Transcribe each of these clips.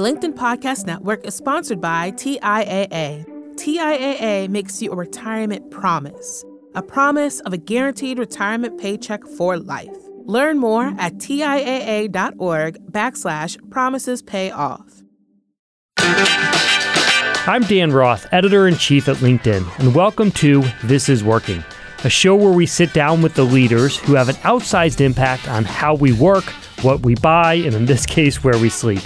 The LinkedIn Podcast Network is sponsored by TIAA. TIAA makes you a retirement promise, a promise of a guaranteed retirement paycheck for life. Learn more at TIAA.org backslash promises pay off. I'm Dan Roth, editor in chief at LinkedIn, and welcome to This Is Working, a show where we sit down with the leaders who have an outsized impact on how we work, what we buy, and in this case, where we sleep.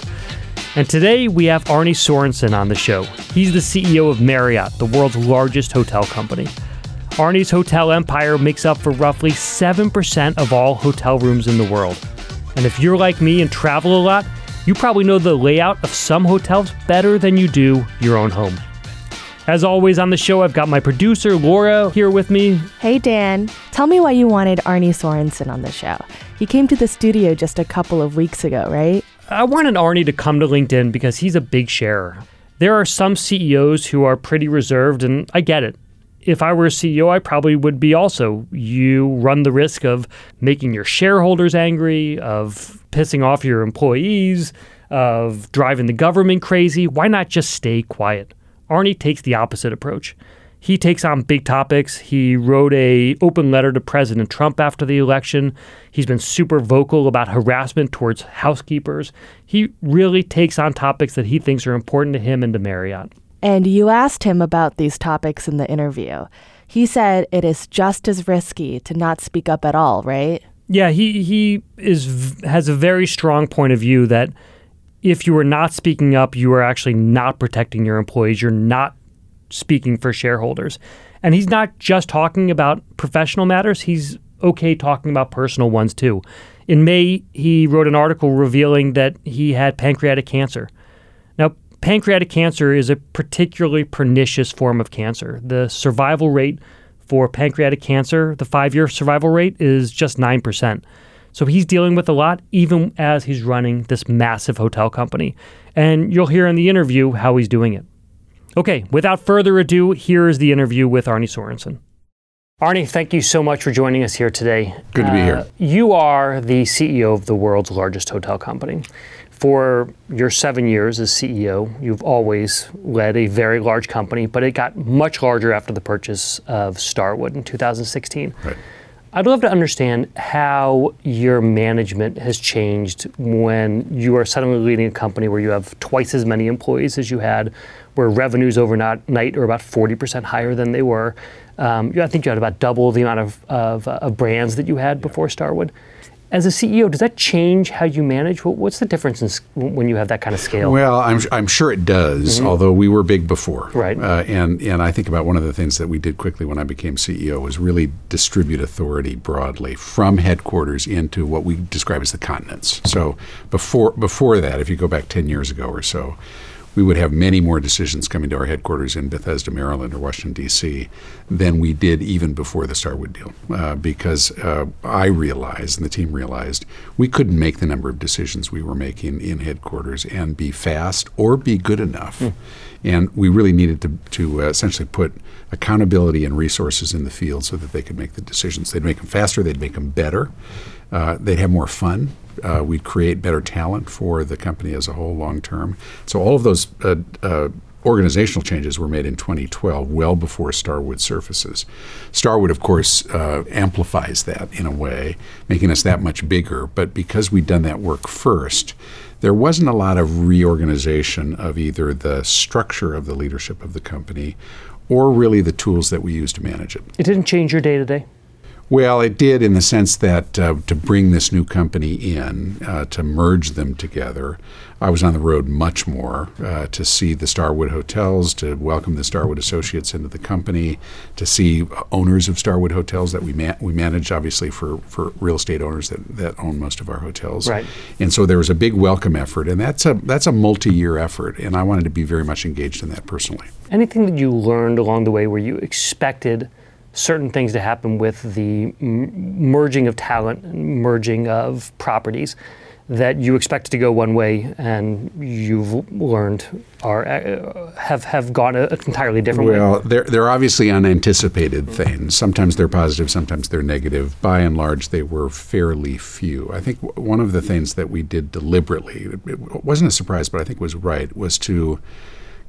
And today we have Arne Sorenson on the show. He's the CEO of Marriott, the world's largest hotel company. Arne's hotel empire makes up for roughly 7% of all hotel rooms in the world. And if you're like me and travel a lot, you probably know the layout of some hotels better than you do your own home. As always on the show, I've got my producer, Laura, here with me. Hey, Dan. Tell me why you wanted Arne Sorenson on the show. He came to the studio just a couple of weeks ago, right? I wanted Arne to come to LinkedIn because he's a big sharer. There are some CEOs who are pretty reserved, and I get it if I were a CEO, I probably would be also. You run the risk of making your shareholders angry, of pissing off your employees, of driving the government crazy. Why not just stay quiet? Arne takes the opposite approach. He takes on big topics. He wrote a open letter to President Trump after the election. He's been super vocal about harassment towards housekeepers. He really takes on topics that he thinks are important to him and to Marriott. And you asked him about these topics in the interview. He said it is just as risky to not speak up at all, right? Yeah, he he is has a very strong point of view that if you are not speaking up, you are actually not protecting your employees. You're not speaking for shareholders. And he's not just talking about professional matters, he's okay talking about personal ones too. In May, he wrote an article revealing that he had pancreatic cancer. Now, pancreatic cancer is a particularly pernicious form of cancer. The survival rate for pancreatic cancer, the five year survival rate, is just 9%. So he's dealing with a lot, even as he's running this massive hotel company. And you'll hear in the interview how he's doing it. Okay, without further ado, here is the interview with Arne Sorenson. Arne, thank you so much for joining us here today. Good to be here. Uh, you are the CEO of the world's largest hotel company. For your seven years as CEO, you've always led a very large company, but it got much larger after the purchase of Starwood in 2016. Right. I'd love to understand how your management has changed when you are suddenly leading a company where you have twice as many employees as you had, where revenues overnight are about 40% higher than they were. Um, I think you had about double the amount of, of, uh, of brands that you had before Starwood as a CEO, does that change how you manage? What's the difference in, when you have that kind of scale? Well, I'm, I'm sure it does, mm-hmm. although we were big before. Right. Uh, and, and I think about one of the things that we did quickly when I became CEO was really distribute authority broadly from headquarters into what we describe as the continents. So before, before that, if you go back 10 years ago or so, we would have many more decisions coming to our headquarters in Bethesda, Maryland, or Washington, D.C., than we did even before the Starwood deal. Uh, because uh, I realized, and the team realized, we couldn't make the number of decisions we were making in headquarters and be fast or be good enough. Mm. And we really needed to, to uh, essentially put accountability and resources in the field so that they could make the decisions. They'd make them faster, they'd make them better, uh, they'd have more fun uh, we'd create better talent for the company as a whole long term. So all of those uh, uh, organizational changes were made in 2012, well before Starwood surfaces. Starwood, of course, uh, amplifies that in a way, making us that much bigger. But because we'd done that work first, there wasn't a lot of reorganization of either the structure of the leadership of the company or really the tools that we use to manage it. It didn't change your day to day? Well, it did in the sense that uh, to bring this new company in, uh, to merge them together, I was on the road much more uh, to see the Starwood hotels, to welcome the Starwood associates into the company, to see owners of Starwood hotels that we ma- we manage, obviously for, for real estate owners that, that own most of our hotels. Right. And so there was a big welcome effort, and that's a that's a multi-year effort, and I wanted to be very much engaged in that personally. Anything that you learned along the way where you expected – certain things to happen with the m- merging of talent, and merging of properties that you expected to go one way and you've learned are uh, have have gone a, entirely different well, way? Well, they're, they're obviously unanticipated things. Sometimes they're positive, sometimes they're negative. By and large, they were fairly few. I think one of the things that we did deliberately, it wasn't a surprise, but I think was right, was to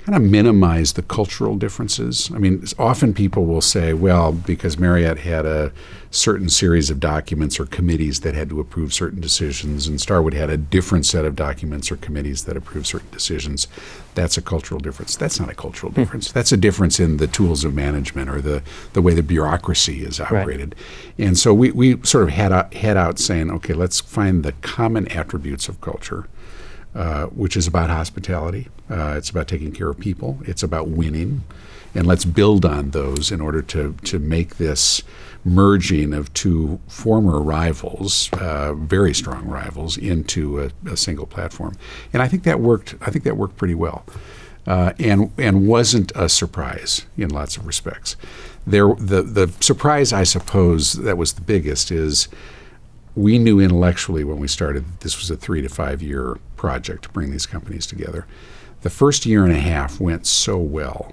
kind of minimize the cultural differences. I mean, often people will say, well, because Marriott had a certain series of documents or committees that had to approve certain decisions, and Starwood had a different set of documents or committees that approve certain decisions, that's a cultural difference. That's not a cultural hmm. difference. That's a difference in the tools of management or the, the way the bureaucracy is operated. Right. And so we, we sort of head out, head out saying, okay, let's find the common attributes of culture uh, which is about hospitality. Uh, it's about taking care of people. It's about winning, and let's build on those in order to to make this merging of two former rivals, uh, very strong rivals, into a, a, single platform. And I think that worked. I think that worked pretty well, uh, and and wasn't a surprise in lots of respects. There, the the surprise, I suppose, that was the biggest is we knew intellectually when we started that this was a three to five year project to bring these companies together. The first year and a half went so well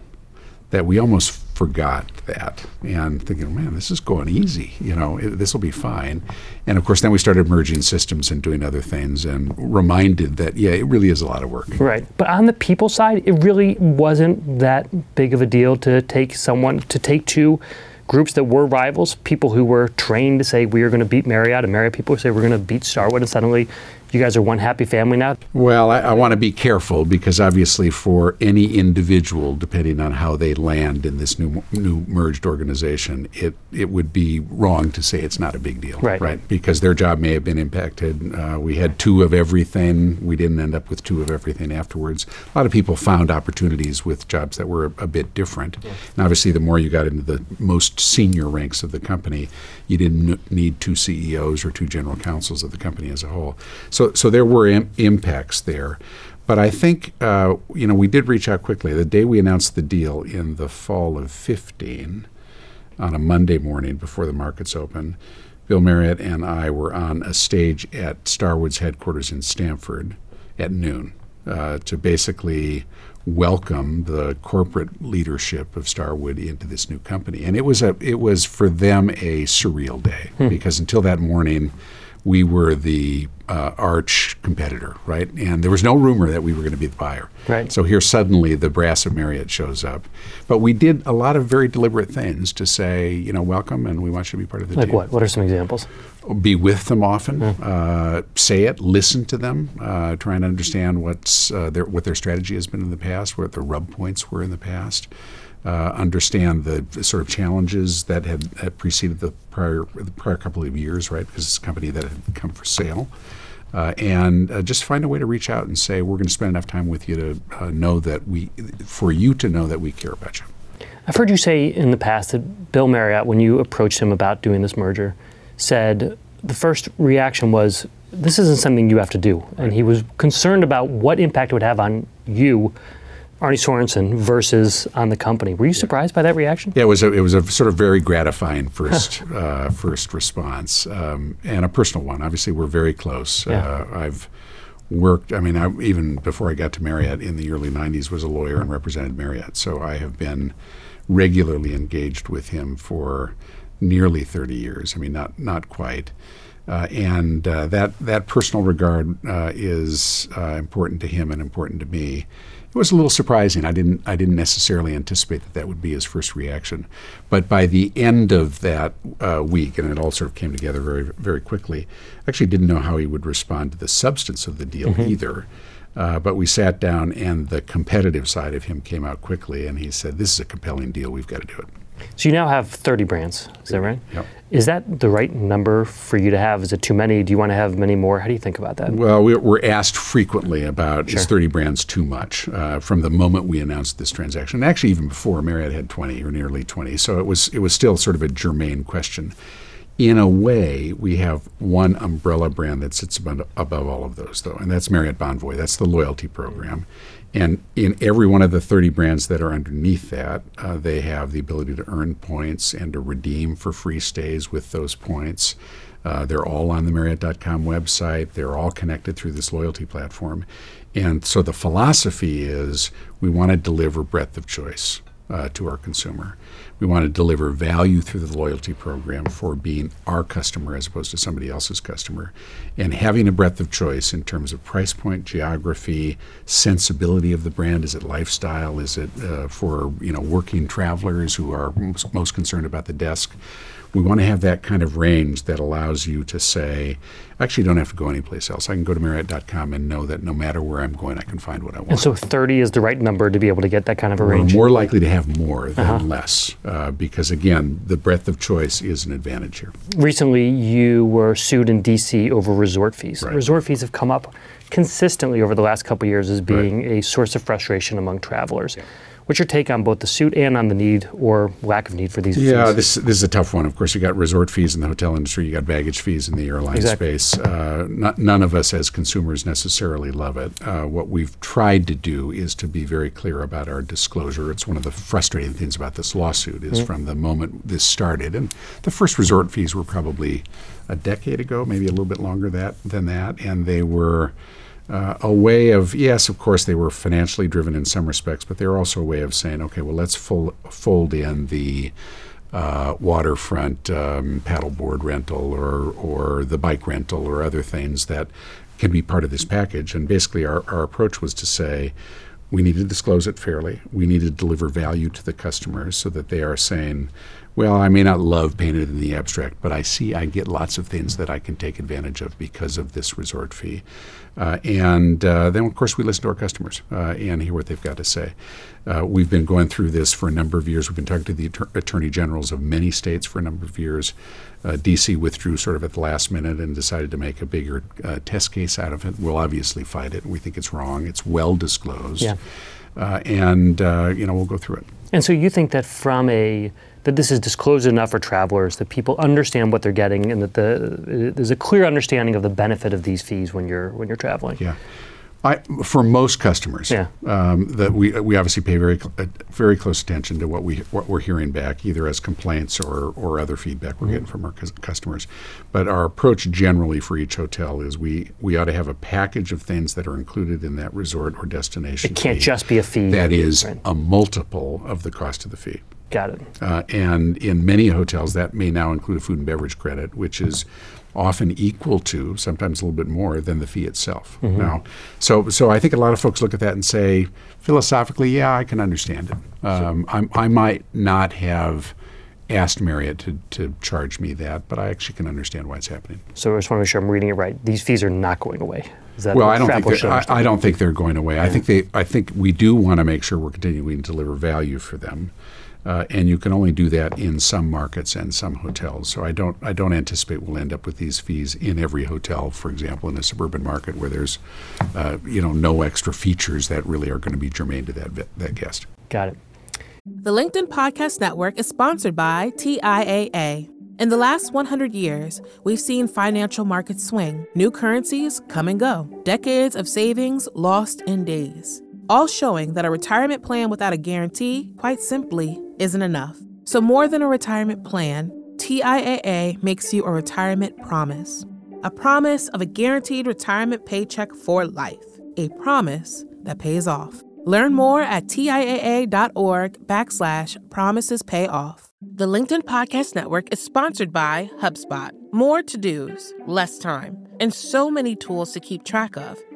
that we almost forgot that and thinking, man, this is going easy. You know, this will be fine. And of course, then we started merging systems and doing other things and reminded that, yeah, it really is a lot of work. Right. But on the people side, it really wasn't that big of a deal to take someone, to take two groups that were rivals, people who were trained to say we are going to beat Marriott, and Marriott people who say we're going to beat Starwood, and suddenly you guys are one happy family now? Well, I, I want to be careful because obviously, for any individual, depending on how they land in this new new merged organization, it it would be wrong to say it's not a big deal, right? Right, because their job may have been impacted. Uh, we had two of everything. We didn't end up with two of everything afterwards. A lot of people found opportunities with jobs that were a, a bit different. Yeah. And obviously, the more you got into the most senior ranks of the company, you didn't need two CEOs or two general counsels of the company as a whole. So so, so there were Im- impacts there. But I think, uh, you know, we did reach out quickly. The day we announced the deal in the fall of 15, on a Monday morning before the markets open, Bill Marriott and I were on a stage at Starwood's headquarters in Stamford at noon uh, to basically welcome the corporate leadership of Starwood into this new company. And it was a it was for them a surreal day hmm. because until that morning we were the uh, arch competitor, right? And there was no rumor that we were going to be the buyer. Right. So here suddenly the brass of Marriott shows up. But we did a lot of very deliberate things to say, you know, welcome and we want you to be part of the like team. Like what? What are some examples? Be with them often, mm. uh, say it, listen to them, uh, try and understand what's uh, their, what their strategy has been in the past, what the rub points were in the past uh, understand the, sort of challenges that had, had, preceded the prior the prior couple of years, right? Because it's a company that had come for sale. Uh, and uh, just find a way to reach out and say we're going to spend enough time with you to uh, know that we, for you to know that we care about you. I've heard you say in the past that Bill Marriott, when you approached him about doing this merger, said the first reaction was, "This isn't something you have to do," and he was concerned about what impact it would have on you Arne Sorenson versus on the company. Were you surprised by that reaction? Yeah, it was a, it was a sort of very gratifying first uh, first response um, and a personal one. Obviously, we're very close. Yeah. Uh, I've worked. I mean, I, even before I got to Marriott in the early '90s, was a lawyer and represented Marriott. So I have been regularly engaged with him for nearly 30 years. I mean, not not quite. Uh, and uh, that that personal regard uh, is uh, important to him and important to me it was a little surprising. I didn't I didn't necessarily anticipate that that would be his first reaction, but by the end of that uh, week, and it all sort of came together very very quickly. I actually didn't know how he would respond to the substance of the deal mm-hmm. either. Uh, but we sat down, and the competitive side of him came out quickly, and he said, "This is a compelling deal. We've got to do it." So you now have 30 brands, is that right? Yep. Is that the right number for you to have? Is it too many? Do you want to have many more? How do you think about that? Well, we're asked frequently about sure. is 30 brands too much uh, from the moment we announced this transaction. Actually, even before Marriott had 20 or nearly 20, so it was it was still sort of a germane question. In a way, we have one umbrella brand that sits above, above all of those, though, and that's Marriott Bonvoy. That's the loyalty program. And in every one of the 30 brands that are underneath that, uh, they have the ability to earn points and to redeem for free stays with those points. Uh, they're all on the Marriott.com website. They're all connected through this loyalty platform. And so the philosophy is we want to deliver breadth of choice uh, to our consumer. We want to deliver value through the loyalty program for being our customer as opposed to somebody else's customer. And having a breadth of choice in terms of price point, geography, sensibility of the brand. Is it lifestyle? Is it uh, for you know working travelers who are most, most concerned about the desk? We want to have that kind of range that allows you to say, I actually don't have to go anyplace else. I can go to Marriott.com and know that no matter where I'm going, I can find what I want. And so 30 is the right number to be able to get that kind of a range. We're more likely to have more than uh-huh. less uh, because, again, the breadth of choice is an advantage here. Recently, you were sued in D.C. over resort fees. Right. Resort fees have come up consistently over the last couple years as being right. a source of frustration among travelers. Yeah. What's your take on both the suit and on the need or lack of need for these yeah, fees? this, this is a tough one. Of course, you got resort fees in the hotel industry, you got baggage fees in the airline exactly. space. Uh, not, none of us as consumers necessarily love it. Uh, what we've tried to do is to be very clear about our disclosure. It's one of the frustrating things about this lawsuit is mm-hmm. from the moment this started, and the first resort fees were probably a decade ago, maybe a little bit longer that than that, and they were uh, a way of yes, of course they were financially driven in some respects, but they were also a way of saying, okay, well let's full, fold in the uh, waterfront um, paddleboard rental or or the bike rental or other things that can be part of this package. And basically, our, our approach was to say we need to disclose it fairly. We need to deliver value to the customers so that they are saying, well, I may not love painted in the abstract, but I see I get lots of things that I can take advantage of because of this resort fee. Uh, and uh, then, of course, we listen to our customers uh, and hear what they've got to say. Uh, we've been going through this for a number of years. We've been talking to the attor- attorney generals of many states for a number of years. Uh, DC withdrew sort of at the last minute and decided to make a bigger uh, test case out of it. We'll obviously fight it. We think it's wrong. It's well disclosed. Yeah. and, you know, we'll go through it. And so you think that from a that this is disclosed enough for travelers, that people understand what they're getting, and that the, uh, there's a clear understanding of the benefit of these fees when you're when you're traveling. Yeah. I, for most customers, yeah. um, that we we obviously pay very uh, very close attention to what we what we're hearing back, either as complaints or or other feedback we're mm-hmm. getting from our customers. But our approach generally for each hotel is we we ought to have a package of things that are included in that resort or destination. It can't just be a fee. That is right. a multiple of the cost of the fee. Got it. Uh, and in many hotels, that may now include a food and beverage credit, which is often equal to, sometimes a little bit more than the fee itself. Mm-hmm. Now, so so I think a lot of folks look at that and say, philosophically, yeah, I can understand it. Um, I might not have asked Marriott to, to charge me that, but I actually can understand why it's happening. So I just want to make sure I'm reading it right. These fees are not going away. well, I don't think I, I, don't think they're going away. Yeah. I think they. I think we do want to make sure we're continuing to deliver value for them. Uh, and you can only do that in some markets and some hotels. So I don't I don't anticipate we'll end up with these fees in every hotel. For example, in a suburban market where there's uh, you know no extra features that really are going to be germane to that that guest. Got it. The LinkedIn Podcast Network is sponsored by TIAA. In the last 100 years, we've seen financial markets swing, new currencies come and go, decades of savings lost in days all showing that a retirement plan without a guarantee, quite simply, isn't enough. So, more than a retirement plan, TIAA makes you a retirement promise a promise of a guaranteed retirement paycheck for life, a promise that pays off. Learn more at TIAA.org backslash promises pay off. The LinkedIn Podcast Network is sponsored by HubSpot. More to dos, less time, and so many tools to keep track of.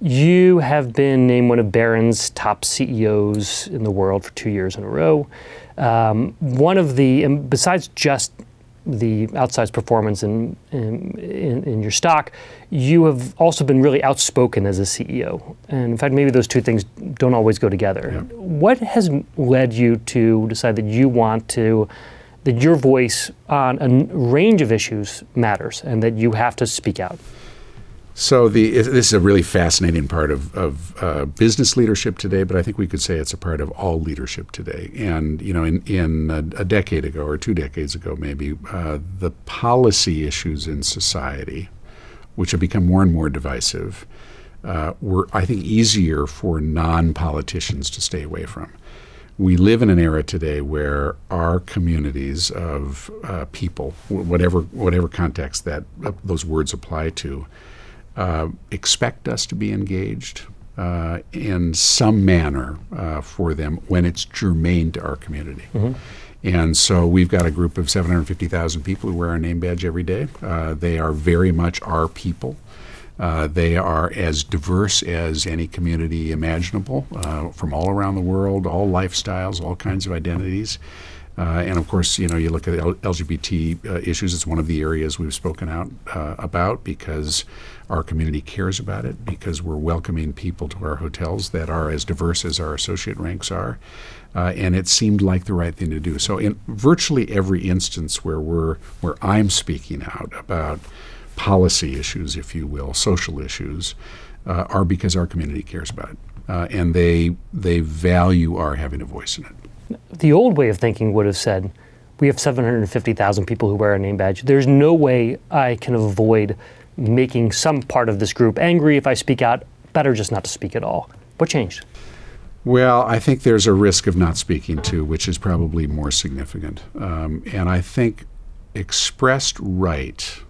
You have been named one of Barron's top CEOs in the world for two years in a row. Um, one of the, besides just the outsized performance in, in, in, your stock, you have also been really outspoken as a CEO. And in fact, maybe those two things don't always go together. Yeah. What has led you to decide that you want to, that your voice on a range of issues matters and that you have to speak out? So the this is a really fascinating part of, of uh, business leadership today, but I think we could say it's a part of all leadership today. And you know, in in a, a decade ago or two decades ago, maybe uh, the policy issues in society, which have become more and more divisive, uh, were I think easier for non-politicians to stay away from. We live in an era today where our communities of uh, people, whatever whatever context that uh, those words apply to uh, expect us to be engaged uh, in some manner uh, for them when it's germane to our community. Mm-hmm. And so we've got a group of 750,000 people who wear our name badge every day. Uh, they are very much our people. Uh, they are as diverse as any community imaginable uh, from all around the world, all lifestyles, all kinds of identities. Uh, and of course, you know, you look at LGBT uh, issues, it's one of the areas we've spoken out uh, about because our community cares about it, because we're welcoming people to our hotels that are as diverse as our associate ranks are. Uh, and it seemed like the right thing to do. So, in virtually every instance where we're where I'm speaking out about policy issues, if you will, social issues, uh, are because our community cares about it, uh, and they they value our having a voice in it the old way of thinking would have said, we have 750,000 people who wear a name badge. There's no way I can avoid making some part of this group angry if I speak out. Better just not to speak at all. What changed? Well, I think there's a risk of not speaking too, which is probably more significant. Um, and I think expressed right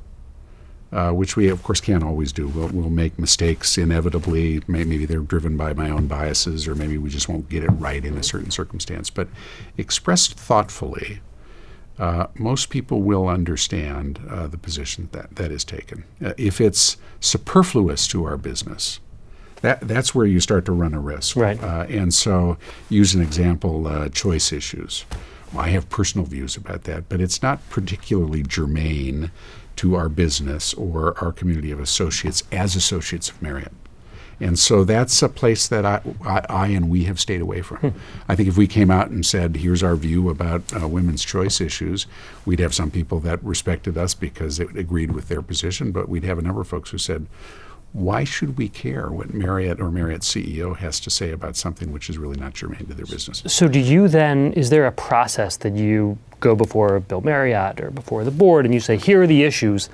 uh, which we of course can't always do. We'll, we'll make mistakes inevitably. Maybe they're driven by my own biases, or maybe we just won't get it right in a certain circumstance. But expressed thoughtfully, uh, most people will understand uh, the position that that is taken. Uh, if it's superfluous to our business, that that's where you start to run a risk. Right. Uh, and so, use an example: uh, choice issues. Well, I have personal views about that, but it's not particularly germane to our business or our community of associates as associates of Marriott. And so that's a place that I, I, I, and we have stayed away from. Hmm. I think if we came out and said, here's our view about uh, women's choice issues, we'd have some people that respected us because it agreed with their position, but we'd have a number of folks who said, why should we care what Marriott or Marriott's CEO has to say about something which is really not germane to their business? So, do you then, is there a process that you go before Bill Marriott or before the board and you say, here are the issues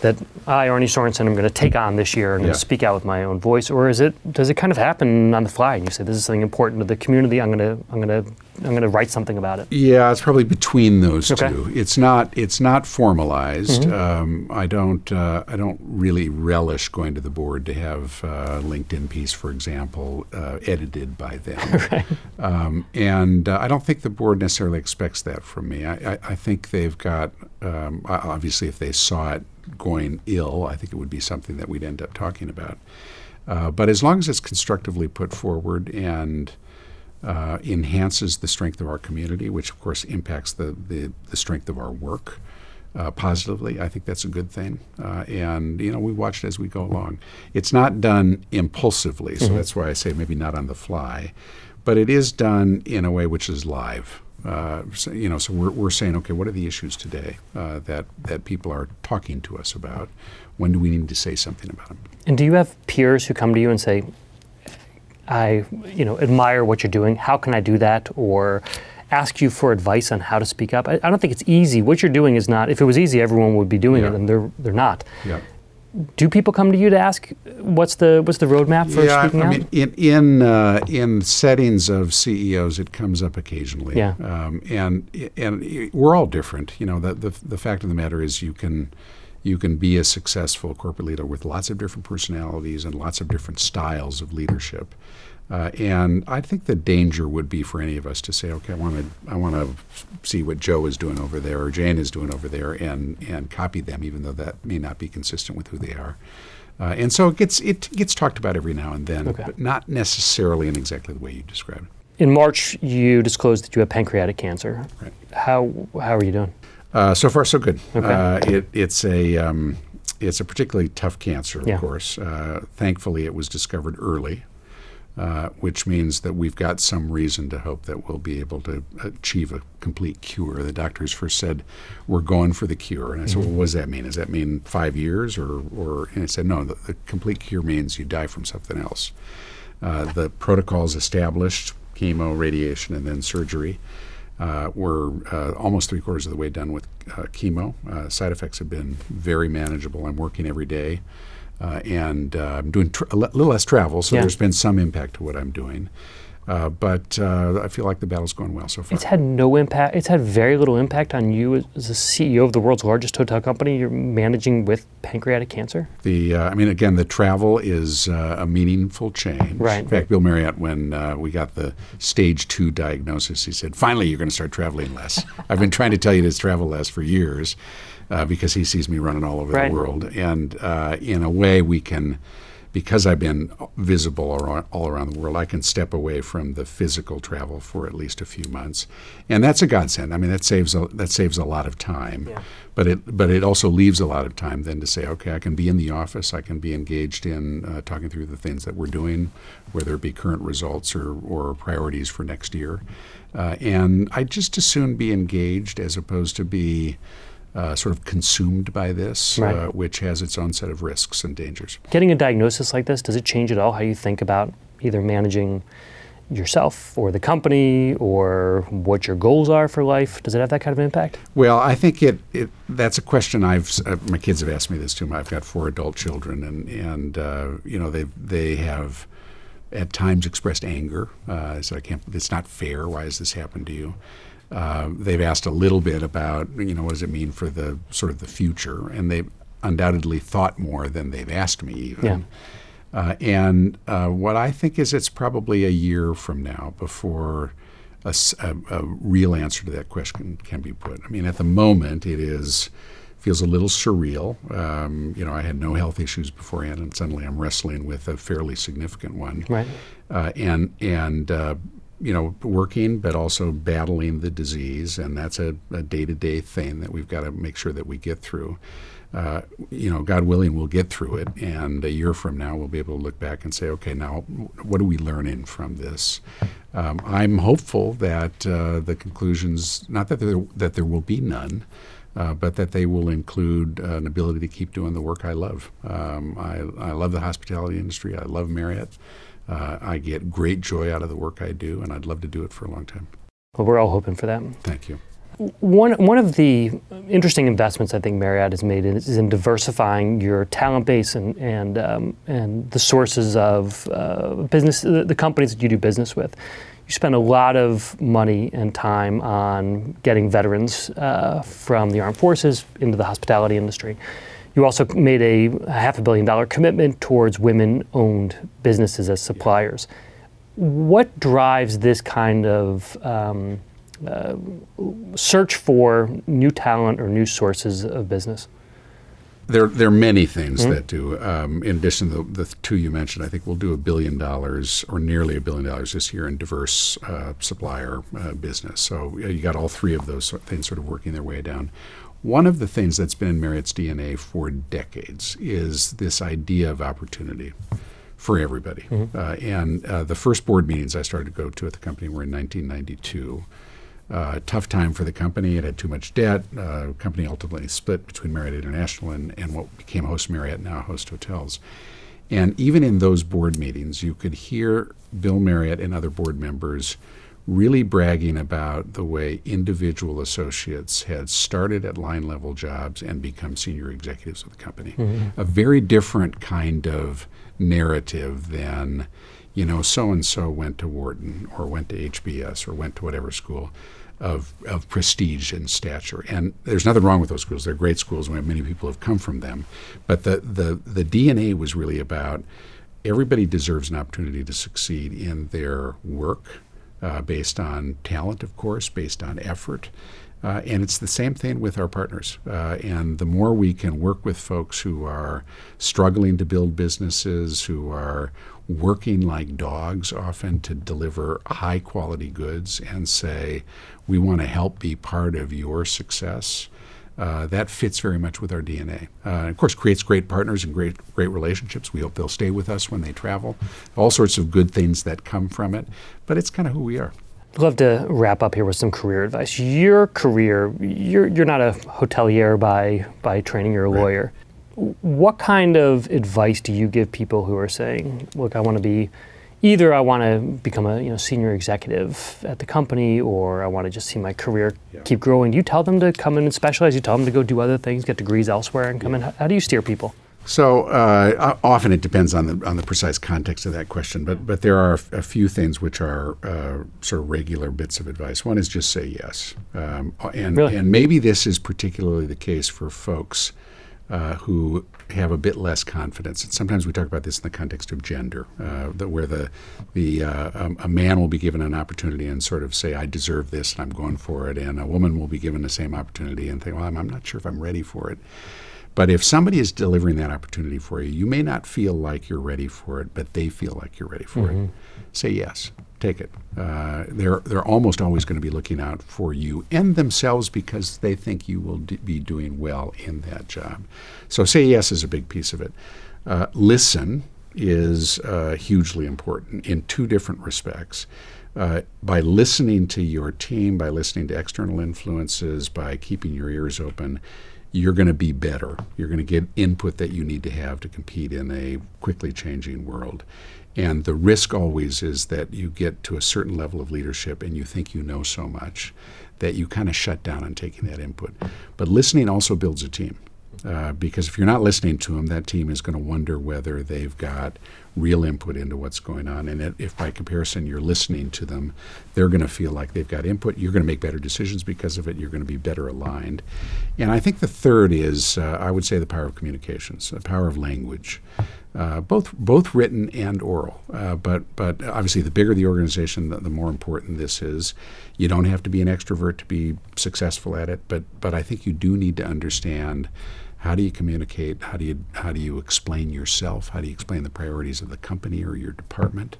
that I, Arne Sorenson, am going to take on this year and yeah. speak out with my own voice, or is it does it kind of happen on the fly and you say this is something important to the community? I'm going to I'm going to I'm going to write something about it. Yeah, it's probably between those okay. two. It's not it's not formalized. Mm-hmm. Um, I don't uh, I don't really relish going to the board to have a uh, LinkedIn piece, for example, uh, edited by them. right. um, and uh, I don't think the board necessarily expects that from me. I, I, I think they've got um, obviously if they saw it going ill, I think it would be something that we'd end up talking about. Uh, but as long as it's constructively put forward and uh, enhances the strength of our community, which of course impacts the, the, the strength of our work uh, positively. I think that's a good thing. Uh, and, you know, we watch it as we go along. It's not done impulsively, so mm-hmm. that's why I say maybe not on the fly, but it is done in a way which is live. Uh, so, you know, so we're, we're saying, okay, what are the issues today uh, that that people are talking to us about? When do we need to say something about them? And do you have peers who come to you and say, I, you know, admire what you're doing. How can I do that? Or ask you for advice on how to speak up. I, I don't think it's easy. What you're doing is not. If it was easy, everyone would be doing yeah. it, and they're they're not. Yeah. Do people come to you to ask what's the what's the roadmap for yeah, speaking I out? mean, in in uh, in settings of CEOs, it comes up occasionally. Yeah. Um, and and we're all different. You know, the, the the fact of the matter is, you can you can be a successful corporate leader with lots of different personalities and lots of different styles of leadership. Uh, and I think the danger would be for any of us to say, okay, I want to I want to see what Joe is doing over there or Jane is doing over there, and and copy them, even though that may not be consistent with who they are. Uh, and so it gets it gets talked about every now and then, okay. but not necessarily in exactly the way you described. In March, you disclosed that you have pancreatic cancer. Right. How how are you doing? Uh, so far, so good. Okay. Uh, it, it's a um, it's a particularly tough cancer, of yeah. course. Uh, thankfully, it was discovered early. uh, which means that we've got some reason to hope that we'll be able to achieve a complete cure. The doctors first said, We're going for the cure. And I said, Well, what does that mean? Does that mean five years? Or, or and I said, No, the, the complete cure means you die from something else. Uh, the protocols established chemo, radiation, and then surgery. Uh, we're uh, almost three quarters of the way done with uh, chemo. Uh, side effects have been very manageable. I'm working every day. Uh, and uh, I'm doing tr- a little less travel, so Yeah. there's been some impact to what I'm doing. Uh, but uh, I feel like the battle's going well so far. It's had no impact. It's had very little impact on you as- the CEO of the world's largest hotel company. You're managing with pancreatic cancer. The uh, I mean, again, the travel is uh, a meaningful change. Right. In fact, Bill Marriott, when uh, we got the stage two diagnosis, he said, "Finally, you're going to start traveling less." I've been trying to tell you to travel less for years, uh, because he sees me running all over Right. the world, and uh, in a way, we can. Because I've been visible all around the world, I can step away from the physical travel for at least a few months, and that's a godsend. I mean, that saves a, that saves a lot of time Yeah. but it but it also leaves a lot of time then to say, okay, I can be in the office, I can be engaged in uh, talking through the things that we're doing, whether it be current results or or priorities for next year, uh, and I just as soon be engaged as opposed to be. Uh, sort of consumed by this, Right. uh, which has its own set of risks and dangers. Getting a diagnosis like this, does it change at all how you think about either managing yourself or the company or what your goals are for life? Does it have that kind of impact? Well, I think it, it that's a question I've uh, my kids have asked me this too. I've got four adult children, and and uh, you know they they have at times expressed anger. Uh, I said I can't. It's not fair. Why has this happened to you? Uh, they've asked a little bit about you know what does it mean for the sort of the future, and they've undoubtedly thought more than they've asked me even. Yeah. Uh, and uh, what I think is it's probably a year from now before a real answer to that question can be put. I mean, at the moment, it is feels a little surreal. Um, you know, I had no health issues beforehand, and suddenly I'm wrestling with a fairly significant one. Right. Uh, and and uh, you know, working, but also battling the disease, and that's a, a day-to-day thing that we've got to make sure that we get through. Uh, you know, God willing, we'll get through it, and a year from now, we'll be able to look back and say, okay, now what are we learning from this? Um, I'm hopeful that uh, the conclusions, not that there that there will be none, uh, but that they will include uh, an ability to keep doing the work I love. Um, I, I love the hospitality industry. I love Marriott. Uh, I get great joy out of the work I do, and I'd love to do it for a long time. Well, we're all hoping for that. Thank you. One, one of the interesting investments I think Marriott has made is in diversifying your talent base and, and, um, and the sources of uh, business, the, the companies that you do business with. You spend a lot of money and time on getting veterans uh, from the armed forces into the hospitality industry. You also made a, half a billion dollar commitment towards women owned businesses as suppliers. What drives this kind of um, uh, search for new talent or new sources of business? There, there are many things that do. Um, in addition to the, the two you mentioned, I think we'll do a billion dollars or nearly a billion dollars this year in diverse uh, supplier uh, business. So you got all three of those things sort of working their way down. One of the things that's been in Marriott's DNA for decades is this idea of opportunity for everybody. Uh, and uh, the first board meetings I started to go to at the company were in 1992 uh, tough time for the company. It had too much debt. Uh, company ultimately split between Marriott International and, and what became Host Marriott, now Host Hotels. And even in those board meetings, you could hear Bill Marriott and other board members really bragging about the way individual associates had started at line level jobs and become senior executives of the company. Mm-hmm. A very different kind of narrative than, you know, so and so went to Wharton or went to HBS or went to whatever school of, of prestige and stature. And there's nothing wrong with those schools. They're great schools. and Many people have come from them. But the, the, the DNA was really about everybody deserves an opportunity to succeed in their work uh, based on talent, of course, based on effort. Uh, and it's the same thing with our partners. Uh, and the more we can work with folks who are struggling to build businesses, who are working like dogs often to deliver high quality goods, and say, we want to help be part of your success. Uh, that fits very much with our DNA. Uh, of course, creates great partners and great great relationships. We hope they'll stay with us when they travel. All sorts of good things that come from it. But it's kind of who we are. I'd love to wrap up here with some career advice. Your career, you're you're not a hotelier by by training. You're a right. lawyer. What kind of advice do you give people who are saying, "Look, I want to be." Either I want to become a you know senior executive at the company, or I want to just see my career yeah. keep growing. Do you tell them to come in and specialize? You tell them to go do other things, get degrees elsewhere, and come yeah. in. How do you steer people? So uh, often it depends on the on the precise context of that question, but but there are a few things which are uh, sort of regular bits of advice. One is just say yes, um, and really? and maybe this is particularly the case for folks uh, who have a bit less confidence. And sometimes we talk about this in the context of gender, uh, the, where the the uh, um, a man will be given an opportunity and sort of say, "I deserve this, and I'm going for it," and a woman will be given the same opportunity and think, "Well, I'm, I'm not sure if I'm ready for it." But if somebody is delivering that opportunity for you, you may not feel like you're ready for it, but they feel like you're ready for mm-hmm. it. Say yes, take it. Uh, they're they're almost always going to be looking out for you and themselves because they think you will d- be doing well in that job. So say yes is a big piece of it. Uh, listen is uh, hugely important in two different respects. Uh, by listening to your team, by listening to external influences, by keeping your ears open, you're going to be better. You're going to get input that you need to have to compete in a quickly changing world. And the risk always is that you get to a certain level of leadership and you think you know so much that you kind of shut down on taking that input. But listening also builds a team. Uh, because if you're not listening to them, that team is going to wonder whether they've got real input into what's going on. And if by comparison you're listening to them, they're going to feel like they've got input. You're going to make better decisions because of it. You're going to be better aligned. And I think the third is, uh, I would say, the power of communications, the power of language. Uh, both both written and oral. Uh, but but obviously, the bigger the organization, the, the, more important this is. You don't have to be an extrovert to be successful at it, but but I think you do need to understand how do you communicate? How do you how do you explain yourself? How do you explain the priorities of the company or your department?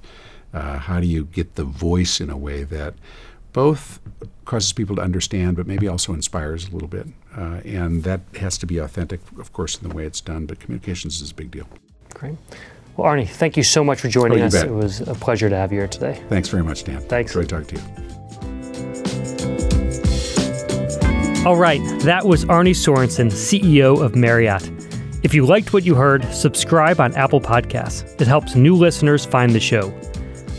Uh, how do you get the voice in a way that both causes people to understand, but maybe also inspires a little bit? Uh, and that has to be authentic, of course, in the way it's done. But communications is a big deal. Great. Well, Arne, thank you so much for joining oh, us. Bet. It was a pleasure to have you here today. Thanks very much, Dan. Thanks. Great talking to you. All right, that was Arne Sorenson, CEO of Marriott. If you liked what you heard, subscribe on Apple Podcasts. It helps new listeners find the show.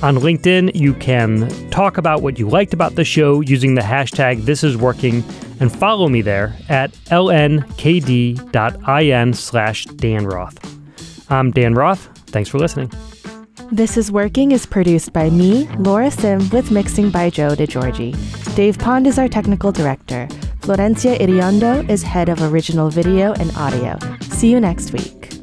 On LinkedIn, you can talk about what you liked about the show using the hashtag ThisIsWorking and follow me there at lnkd.in slash Dan Roth. I'm Dan Roth. Thanks for listening. This is Working is produced by me, Laura Sim, with mixing by Joe DeGiorgi. Dave Pond is our technical director. Florencia Iriondo is head of original video and audio. See you next week.